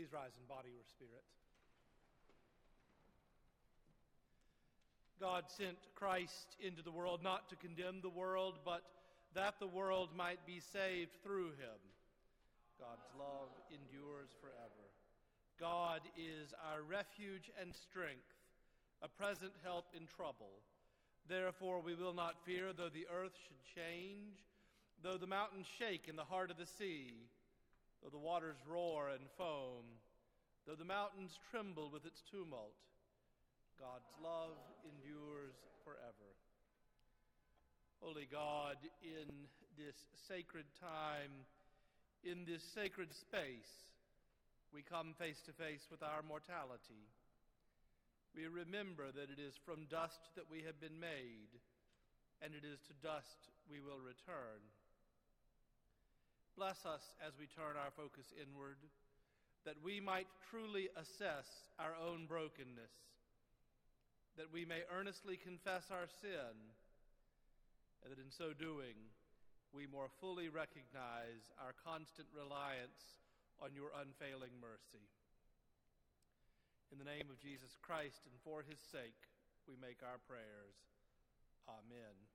Please rise in body or spirit. God sent Christ into the world not to condemn the world, but that the world might be saved through him. God's love endures forever. God is our refuge and strength, a present help in trouble. Therefore, we will not fear, though the earth should change, though the mountains shake in the heart of the sea, though the waters roar and foam, though the mountains tremble with its tumult. God's love endures forever. Holy God, in this sacred time, in this sacred space, we come face to face with our mortality. We remember that it is from dust that we have been made, and it is to dust we will return. Bless us as we turn our focus inward, that we might truly assess our own brokenness, that we may earnestly confess our sin, and that in so doing, we more fully recognize our constant reliance on your unfailing mercy. In the name of Jesus Christ and for his sake, we make our prayers. Amen.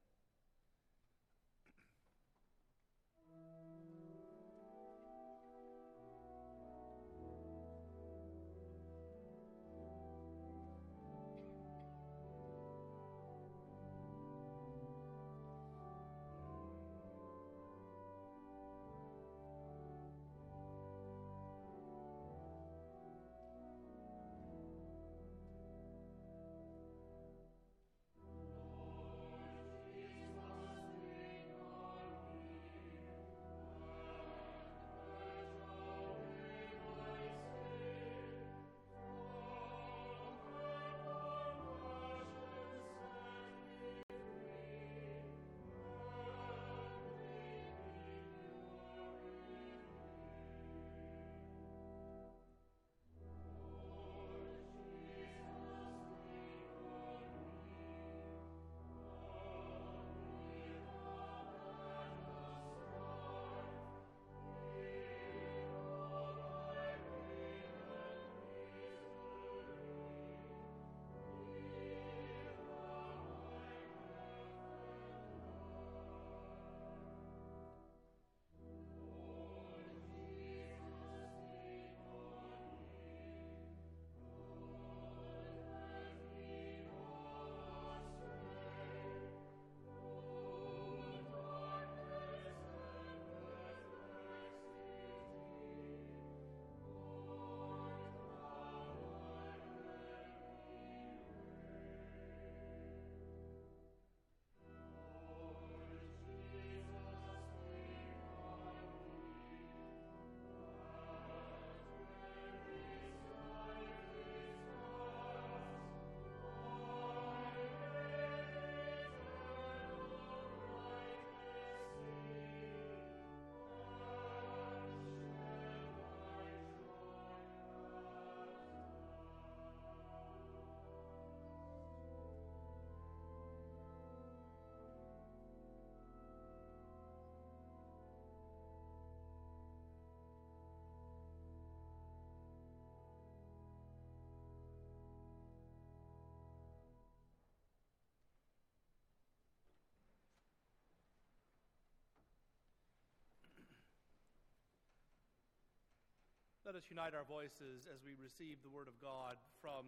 Let us unite our voices as we receive the Word of God from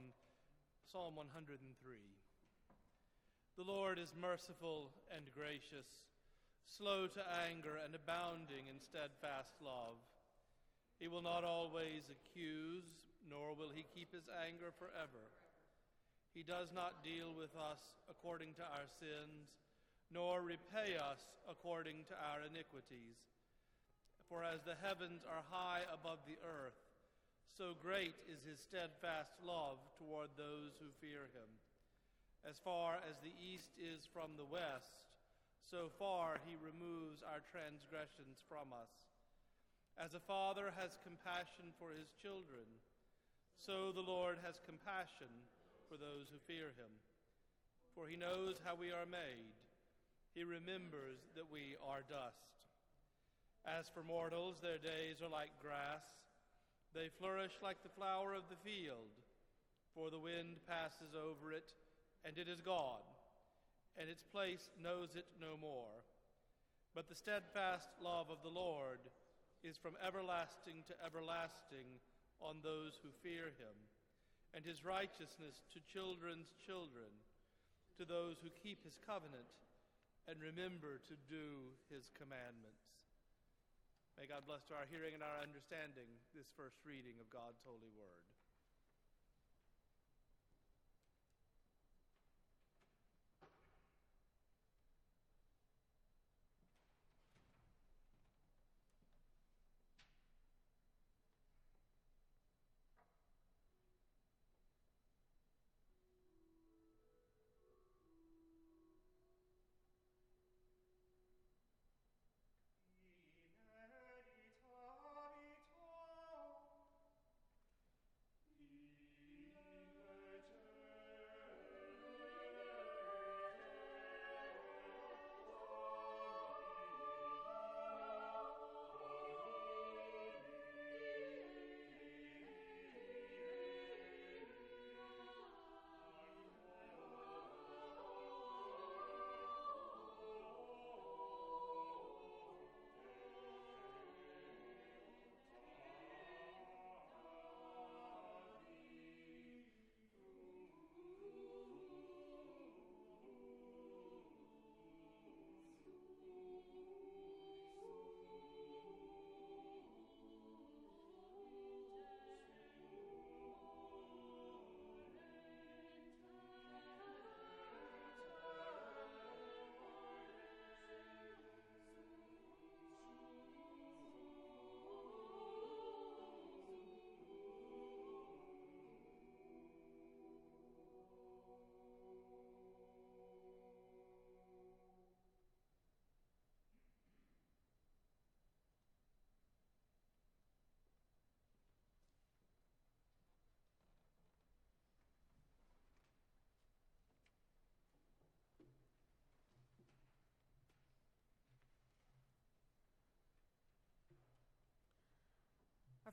Psalm 103. The Lord is merciful and gracious, slow to anger, and abounding in steadfast love. He will not always accuse, nor will he keep his anger forever. He does not deal with us according to our sins, nor repay us according to our iniquities. For as the heavens are high above the earth, so great is his steadfast love toward those who fear him. As far as the east is from the west, so far he removes our transgressions from us. As a father has compassion for his children, so the Lord has compassion for those who fear him. For he knows how we are made, he remembers that we are dust. As for mortals, their days are like grass. They flourish like the flower of the field, for the wind passes over it, and it is gone, and its place knows it no more. But the steadfast love of the Lord is from everlasting to everlasting on those who fear him, and his righteousness to children's children, to those who keep his covenant and remember to do his commandments. May God bless to our hearing and our understanding this first reading of God's holy word.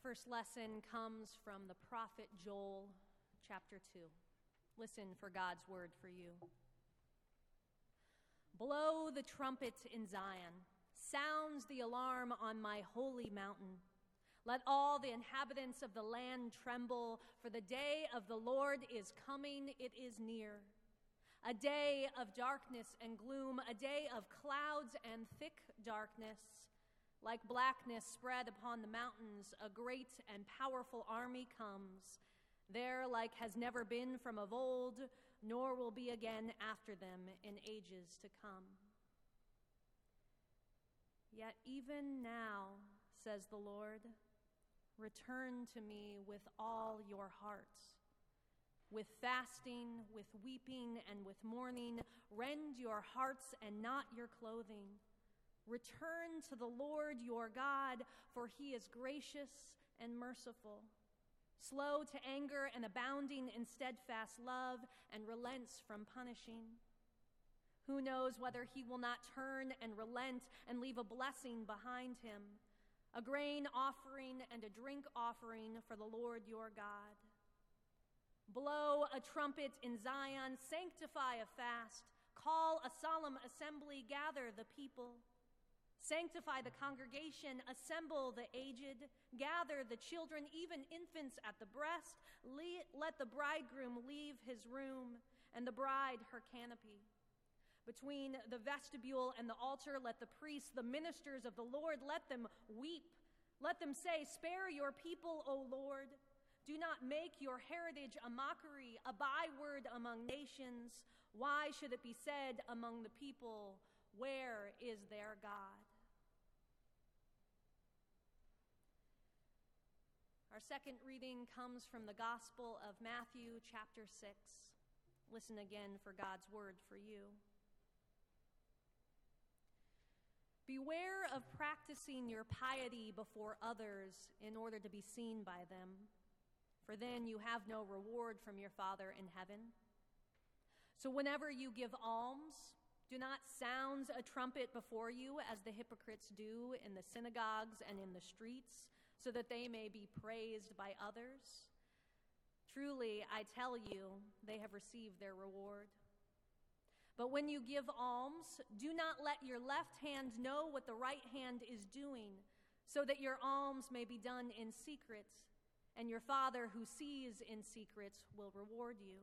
First lesson comes from the prophet Joel, chapter 2. Listen for God's word for you. Blow the trumpet in Zion, sounds the alarm on my holy mountain. Let all the inhabitants of the land tremble, for the day of the Lord is coming, it is near. A day of darkness and gloom, a day of clouds and thick darkness like blackness spread upon the mountains, a great and powerful army comes. There, like has never been from of old, nor will be again after them in ages to come. Yet even now, says the Lord, return to me with all your hearts. With fasting, with weeping, and with mourning, rend your hearts and not your clothing. Return to the Lord your God, for he is gracious and merciful, slow to anger and abounding in steadfast love, and relents from punishing. Who knows whether he will not turn and relent and leave a blessing behind him, a grain offering and a drink offering for the Lord your God? Blow a trumpet in Zion, sanctify a fast, call a solemn assembly, gather the people. Sanctify the congregation, assemble the aged, gather the children, even infants at the breast. let the bridegroom leave his room, and the bride her canopy. Between the vestibule and the altar, let the priests, the ministers of the Lord, let them weep. Let them say, Spare your people, O Lord. Do not make your heritage a mockery, a byword among nations. Why should it be said among the people, Where is their God? Our second reading comes from the Gospel of Matthew, chapter 6. Listen again for God's word for you. Beware of practicing your piety before others in order to be seen by them, for then you have no reward from your Father in heaven. So whenever you give alms, do not sound a trumpet before you as the hypocrites do in the synagogues and in the streets so that they may be praised by others? Truly, I tell you, they have received their reward. But when you give alms, do not let your left hand know what the right hand is doing, so that your alms may be done in secret, and your Father who sees in secret will reward you.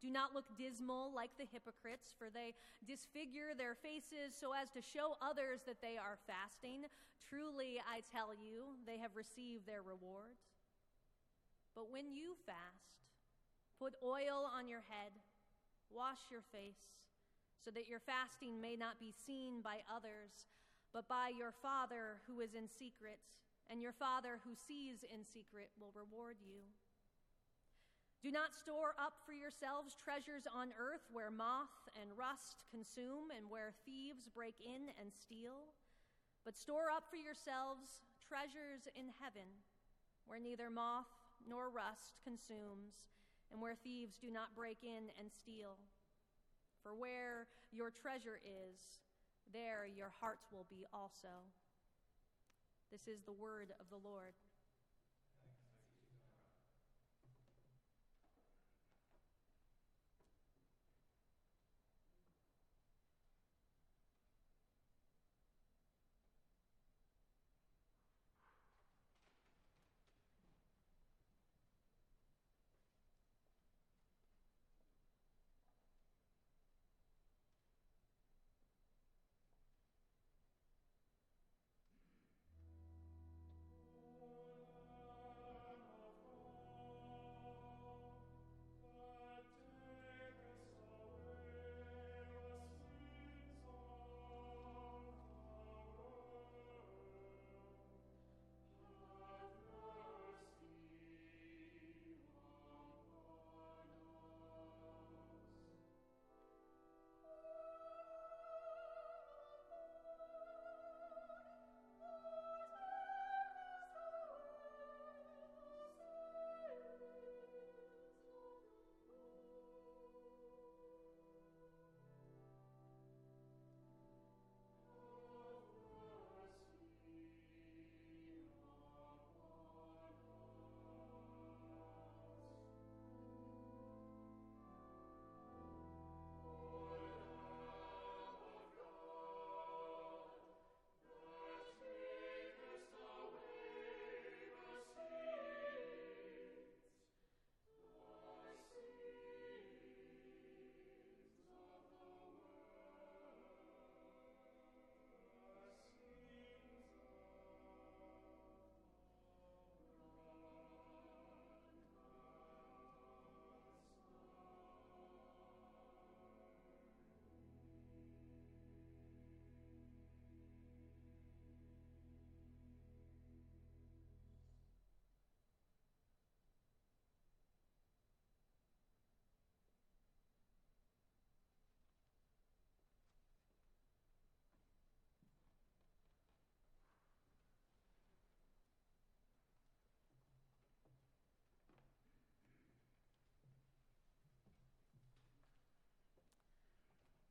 do not look dismal like the hypocrites, for they disfigure their faces so as to show others that they are fasting. Truly, I tell you, they have received their reward. But when you fast, put oil on your head, wash your face, so that your fasting may not be seen by others, but by your Father who is in secret, and your Father who sees in secret will reward you. Do not store up for yourselves treasures on earth where moth and rust consume and where thieves break in and steal, but store up for yourselves treasures in heaven where neither moth nor rust consumes and where thieves do not break in and steal. For where your treasure is, there your hearts will be also. This is the word of the Lord.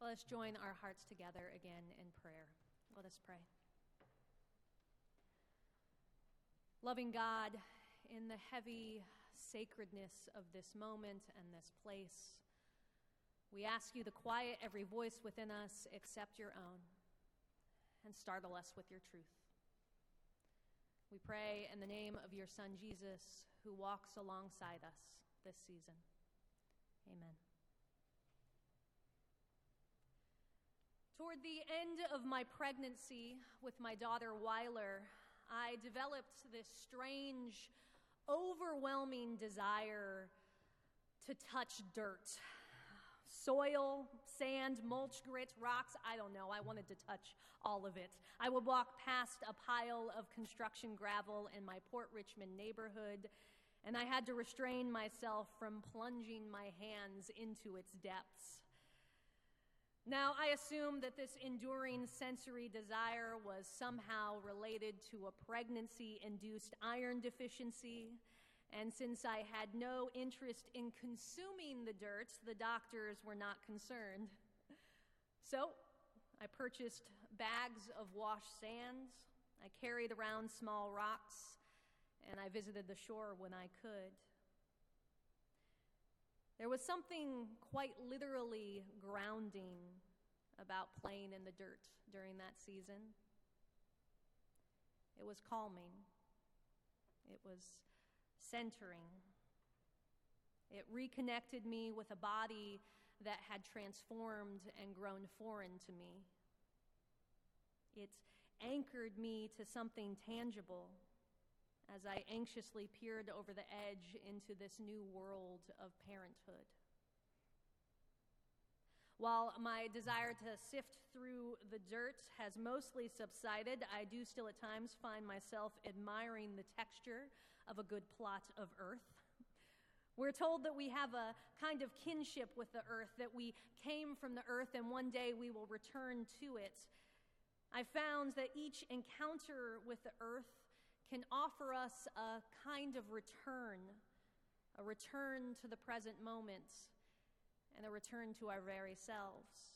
Let us join our hearts together again in prayer. Let us pray. Loving God, in the heavy sacredness of this moment and this place, we ask you to quiet every voice within us except your own and startle us with your truth. We pray in the name of your Son, Jesus, who walks alongside us this season. Amen. Toward the end of my pregnancy with my daughter Weiler, I developed this strange, overwhelming desire to touch dirt soil, sand, mulch, grit, rocks. I don't know. I wanted to touch all of it. I would walk past a pile of construction gravel in my Port Richmond neighborhood, and I had to restrain myself from plunging my hands into its depths. Now, I assume that this enduring sensory desire was somehow related to a pregnancy induced iron deficiency. And since I had no interest in consuming the dirt, the doctors were not concerned. So I purchased bags of washed sands, I carried around small rocks, and I visited the shore when I could. There was something quite literally grounding about playing in the dirt during that season. It was calming. It was centering. It reconnected me with a body that had transformed and grown foreign to me. It anchored me to something tangible as I anxiously peered over the edge into this new world of parenthood. While my desire to sift through the dirt has mostly subsided, I do still at times find myself admiring the texture of a good plot of earth. We're told that we have a kind of kinship with the earth, that we came from the earth and one day we will return to it. I found that each encounter with the earth can offer us a kind of return, a return to the present moment, and a return to our very selves.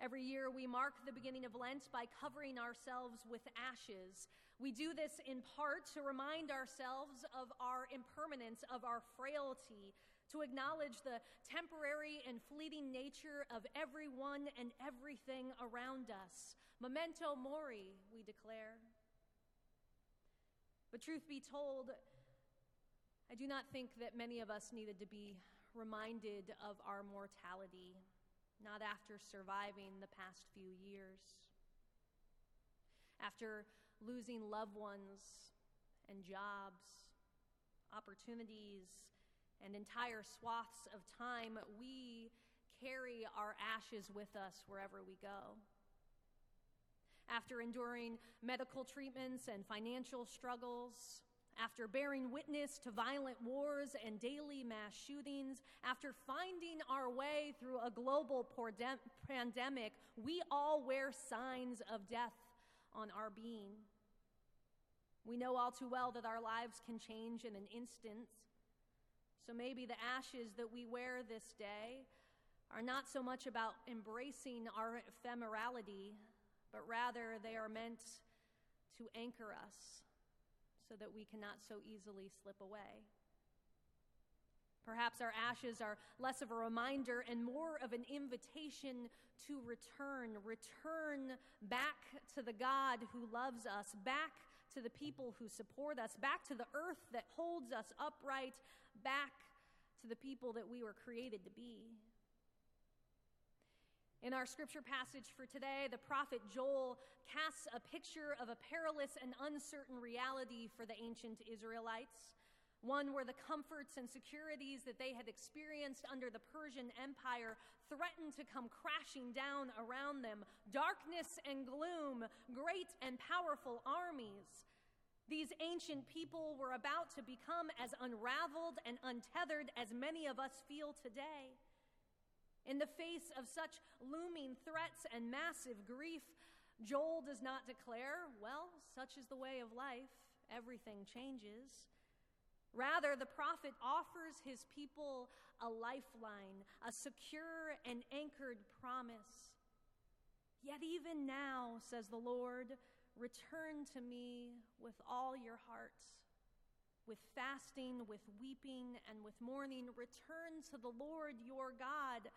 Every year, we mark the beginning of Lent by covering ourselves with ashes. We do this in part to remind ourselves of our impermanence, of our frailty, to acknowledge the temporary and fleeting nature of everyone and everything around us. Memento mori, we declare. But truth be told, I do not think that many of us needed to be reminded of our mortality not after surviving the past few years. After losing loved ones and jobs, opportunities, and entire swaths of time, we carry our ashes with us wherever we go. After enduring medical treatments and financial struggles, after bearing witness to violent wars and daily mass shootings, after finding our way through a global pandemic, we all wear signs of death on our being. We know all too well that our lives can change in an instant. So maybe the ashes that we wear this day are not so much about embracing our ephemerality, but rather they are meant to anchor us so that we cannot so easily slip away. Perhaps our ashes are less of a reminder and more of an invitation to return, return back to the God who loves us, back to the people who support us, back to the earth that holds us upright, back to the people that we were created to be. In our scripture passage for today, the prophet Joel casts a picture of a perilous and uncertain reality for the ancient Israelites, one where the comforts and securities that they had experienced under the Persian Empire threatened to come crashing down around them. Darkness and gloom, great and powerful armies. These ancient people were about to become as unraveled and untethered as many of us feel today. In the face of such looming threats and massive grief, Joel does not declare, well, such is the way of life, everything changes. Rather, the prophet offers his people a lifeline, a secure and anchored promise. Yet even now, says the Lord, return to me with all your hearts with fasting, with weeping, and with mourning, return to the Lord your God,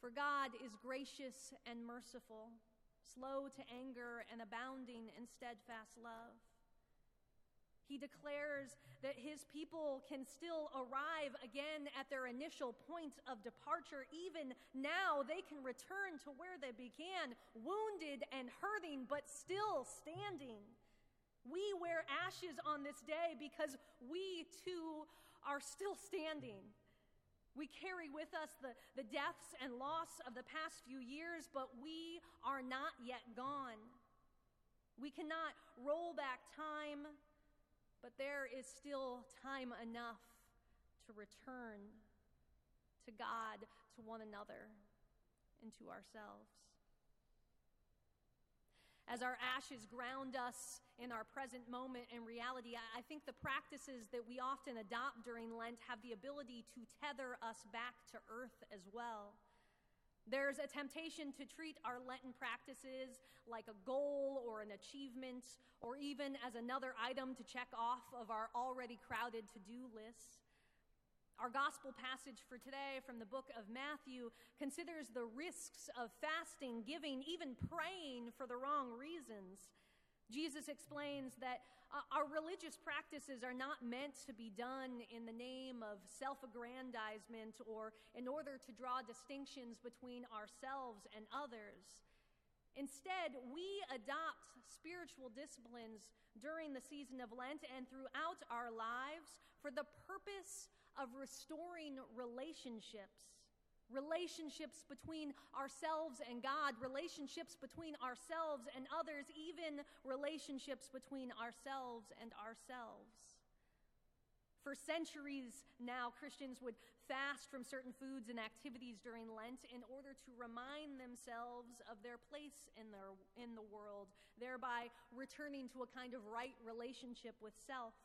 for God is gracious and merciful, slow to anger, and abounding in steadfast love. He declares that his people can still arrive again at their initial point of departure. Even now, they can return to where they began, wounded and hurting, but still standing. We wear ashes on this day because we too are still standing. We carry with us the, the deaths and loss of the past few years, but we are not yet gone. We cannot roll back time, but there is still time enough to return to God, to one another, and to ourselves. As our ashes ground us in our present moment and reality, I think the practices that we often adopt during Lent have the ability to tether us back to earth as well. There's a temptation to treat our Lenten practices like a goal or an achievement, or even as another item to check off of our already crowded to do lists. Our gospel passage for today from the book of Matthew considers the risks of fasting, giving, even praying for the wrong reasons. Jesus explains that uh, our religious practices are not meant to be done in the name of self aggrandizement or in order to draw distinctions between ourselves and others. Instead, we adopt spiritual disciplines during the season of Lent and throughout our lives for the purpose of restoring relationships. Relationships between ourselves and God, relationships between ourselves and others, even relationships between ourselves and ourselves. For centuries now, Christians would fast from certain foods and activities during Lent in order to remind themselves of their place in, their, in the world, thereby returning to a kind of right relationship with self.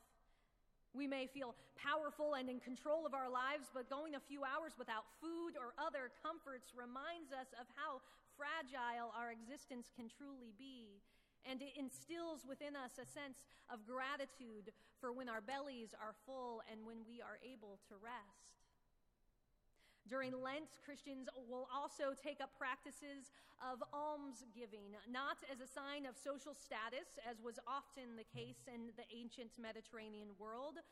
We may feel powerful and in control of our lives, but going a few hours without food or other comforts reminds us of how fragile our existence can truly be. And it instills within us a sense of gratitude for when our bellies are full and when we are able to rest. During Lent, Christians will also take up practices of almsgiving, not as a sign of social status, as was often the case in the ancient Mediterranean world,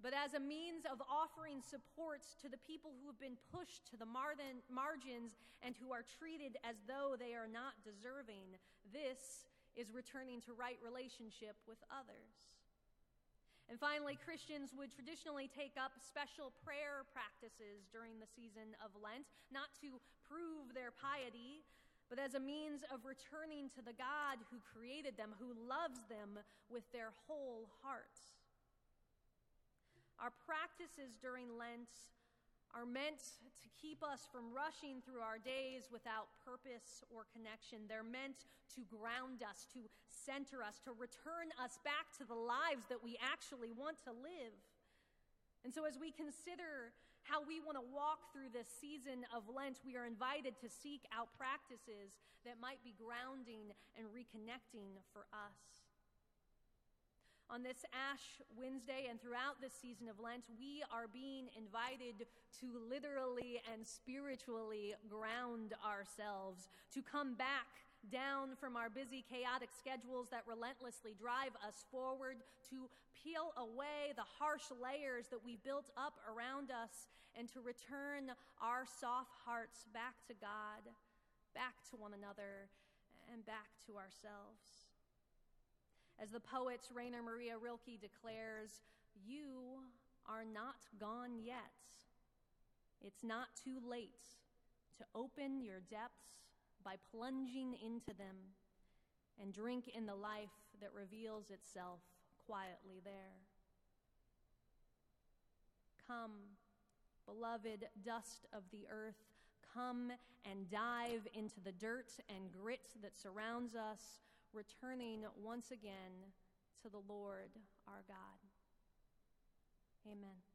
but as a means of offering support to the people who have been pushed to the margins and who are treated as though they are not deserving. This is returning to right relationship with others. And finally, Christians would traditionally take up special prayer practices during the season of Lent, not to prove their piety, but as a means of returning to the God who created them, who loves them with their whole hearts. Our practices during Lent are meant to keep us from rushing through our days without purpose or connection. They're meant to ground us, to center us, to return us back to the lives that we actually want to live. And so, as we consider how we want to walk through this season of Lent, we are invited to seek out practices that might be grounding and reconnecting for us. On this Ash Wednesday and throughout this season of Lent, we are being invited to literally and spiritually ground ourselves, to come back down from our busy, chaotic schedules that relentlessly drive us forward, to peel away the harsh layers that we built up around us, and to return our soft hearts back to God, back to one another, and back to ourselves. As the poet Rainer Maria Rilke declares, You are not gone yet. It's not too late to open your depths by plunging into them and drink in the life that reveals itself quietly there. Come, beloved dust of the earth, come and dive into the dirt and grit that surrounds us returning once again to the Lord our God. Amen.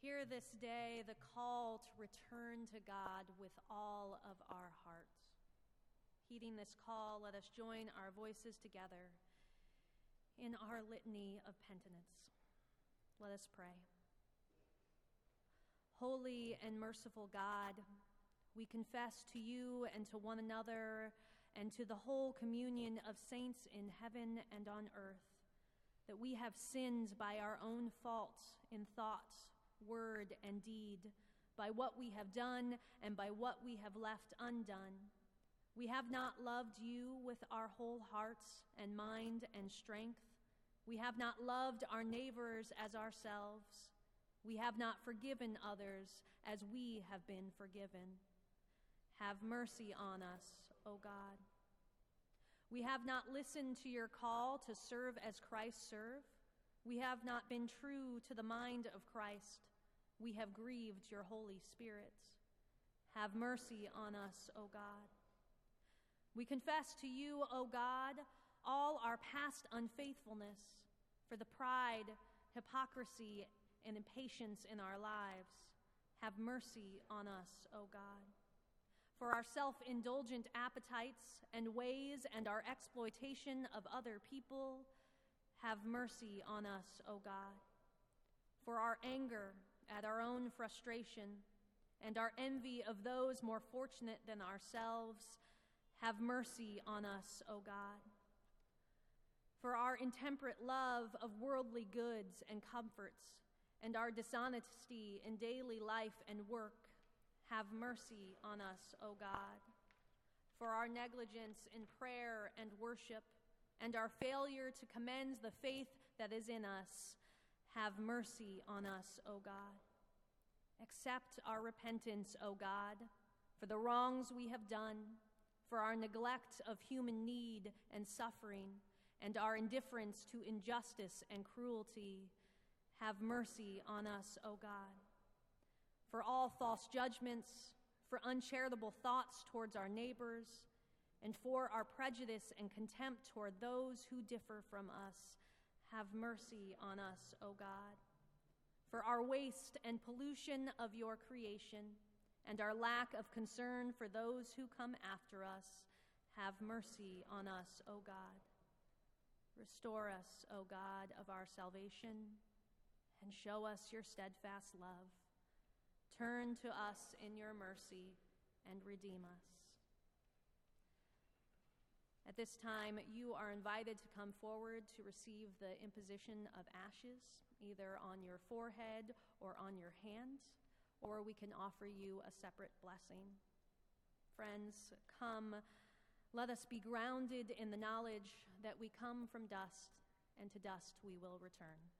Hear this day the call to return to God with all of our hearts. Heeding this call, let us join our voices together in our litany of penitence. Let us pray. Holy and merciful God, we confess to you and to one another and to the whole communion of saints in heaven and on earth that we have sinned by our own faults in thought, word, and deed, by what we have done and by what we have left undone. We have not loved you with our whole hearts and mind and strength. We have not loved our neighbors as ourselves. We have not forgiven others as we have been forgiven. Have mercy on us, O God. We have not listened to your call to serve as Christ served. We have not been true to the mind of Christ. We have grieved your Holy Spirit. Have mercy on us, O God. We confess to you, O God, all our past unfaithfulness for the pride, hypocrisy, and impatience in our lives. Have mercy on us, O God. For our self indulgent appetites and ways and our exploitation of other people, have mercy on us, O God. For our anger at our own frustration and our envy of those more fortunate than ourselves, have mercy on us, O God. For our intemperate love of worldly goods and comforts, and our dishonesty in daily life and work, have mercy on us, O God. For our negligence in prayer and worship, and our failure to commend the faith that is in us, have mercy on us, O God. Accept our repentance, O God, for the wrongs we have done for our neglect of human need and suffering, and our indifference to injustice and cruelty. Have mercy on us, O God. For all false judgments, for uncharitable thoughts towards our neighbors, and for our prejudice and contempt toward those who differ from us, have mercy on us, O God. For our waste and pollution of your creation, and our lack of concern for those who come after us, have mercy on us, O God. Restore us, O God, of our salvation, and show us your steadfast love. Turn to us in your mercy and redeem us. At this time, you are invited to come forward to receive the imposition of ashes, either on your forehead or on your hands or we can offer you a separate blessing. Friends, come, let us be grounded in the knowledge that we come from dust, and to dust we will return.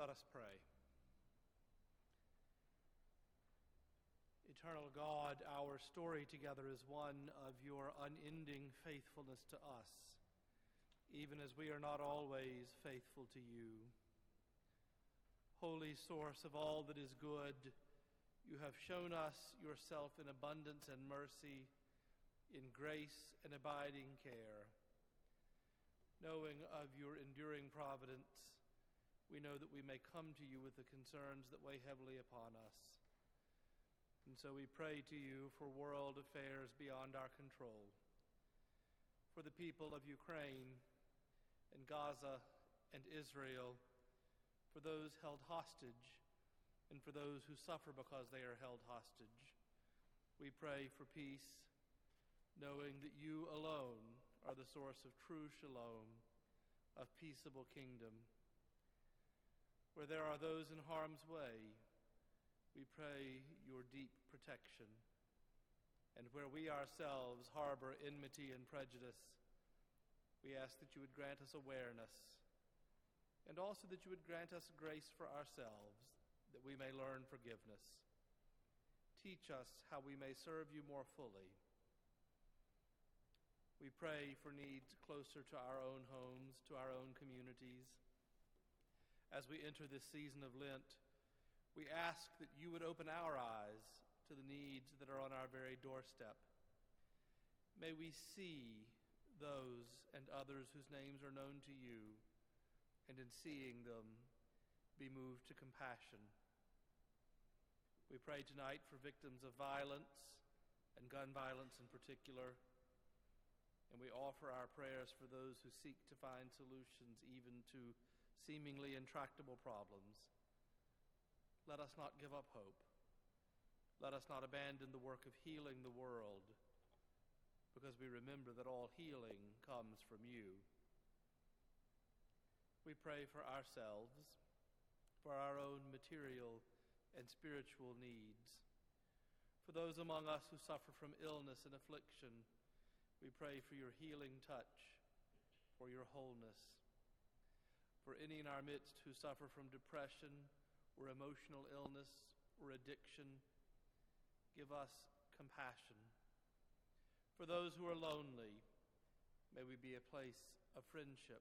Let us pray. Eternal God, our story together is one of your unending faithfulness to us, even as we are not always faithful to you. Holy source of all that is good, you have shown us yourself in abundance and mercy, in grace and abiding care. Knowing of your enduring providence, we know that we may come to you with the concerns that weigh heavily upon us. And so we pray to you for world affairs beyond our control, for the people of Ukraine and Gaza and Israel, for those held hostage, and for those who suffer because they are held hostage. We pray for peace, knowing that you alone are the source of true shalom, of peaceable kingdom. Where there are those in harm's way, we pray your deep protection. And where we ourselves harbor enmity and prejudice, we ask that you would grant us awareness and also that you would grant us grace for ourselves that we may learn forgiveness. Teach us how we may serve you more fully. We pray for needs closer to our own homes, to our own communities. As we enter this season of Lent, we ask that you would open our eyes to the needs that are on our very doorstep. May we see those and others whose names are known to you, and in seeing them, be moved to compassion. We pray tonight for victims of violence and gun violence in particular, and we offer our prayers for those who seek to find solutions even to seemingly intractable problems. Let us not give up hope. Let us not abandon the work of healing the world because we remember that all healing comes from you. We pray for ourselves, for our own material and spiritual needs. For those among us who suffer from illness and affliction, we pray for your healing touch, for your wholeness. For any in our midst who suffer from depression, or emotional illness or addiction, give us compassion. For those who are lonely, may we be a place of friendship,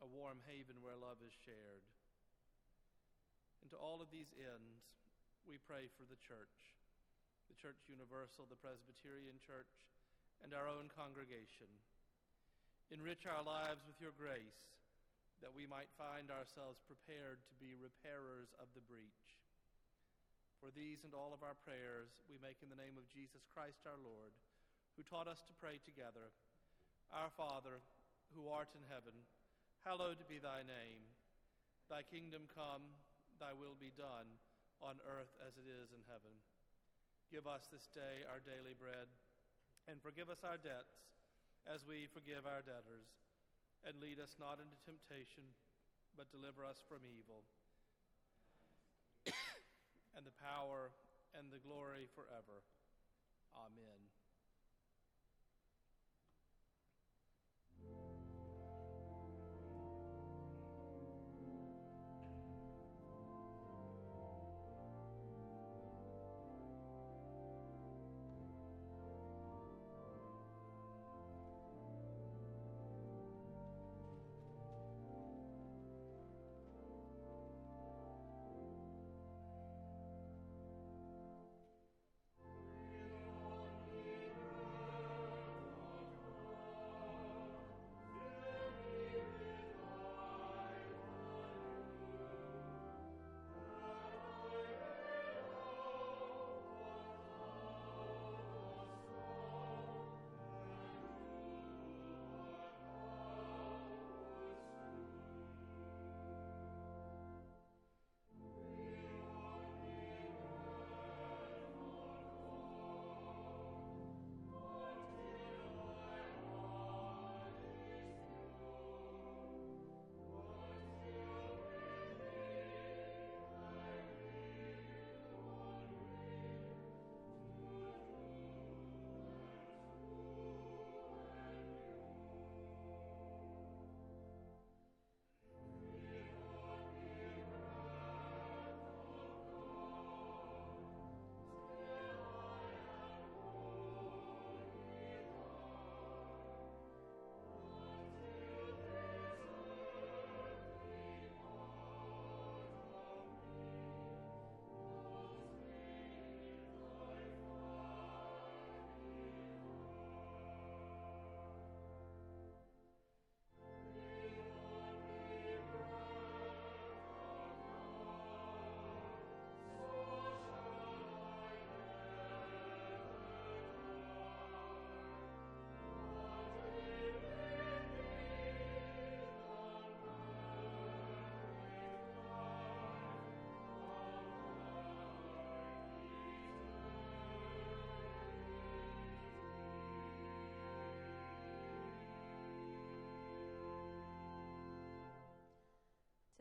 a warm haven where love is shared. And to all of these ends, we pray for the church, the Church Universal, the Presbyterian Church, and our own congregation. Enrich our lives with your grace that we might find ourselves prepared to be repairers of the breach. For these and all of our prayers we make in the name of Jesus Christ our Lord, who taught us to pray together. Our Father, who art in heaven, hallowed be thy name. Thy kingdom come, thy will be done, on earth as it is in heaven. Give us this day our daily bread, and forgive us our debts as we forgive our debtors and lead us not into temptation, but deliver us from evil. and the power and the glory forever. Amen.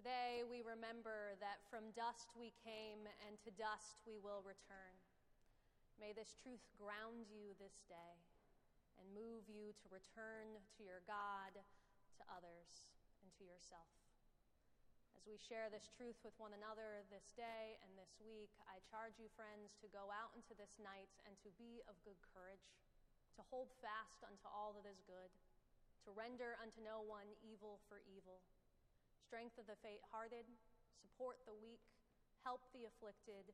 Today we remember that from dust we came and to dust we will return. May this truth ground you this day and move you to return to your God, to others, and to yourself. As we share this truth with one another this day and this week, I charge you, friends, to go out into this night and to be of good courage, to hold fast unto all that is good, to render unto no one evil for evil strengthen the faint hearted, support the weak, help the afflicted,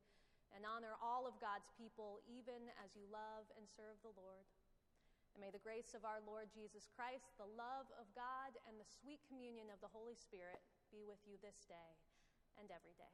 and honor all of God's people, even as you love and serve the Lord. And may the grace of our Lord Jesus Christ, the love of God, and the sweet communion of the Holy Spirit be with you this day and every day.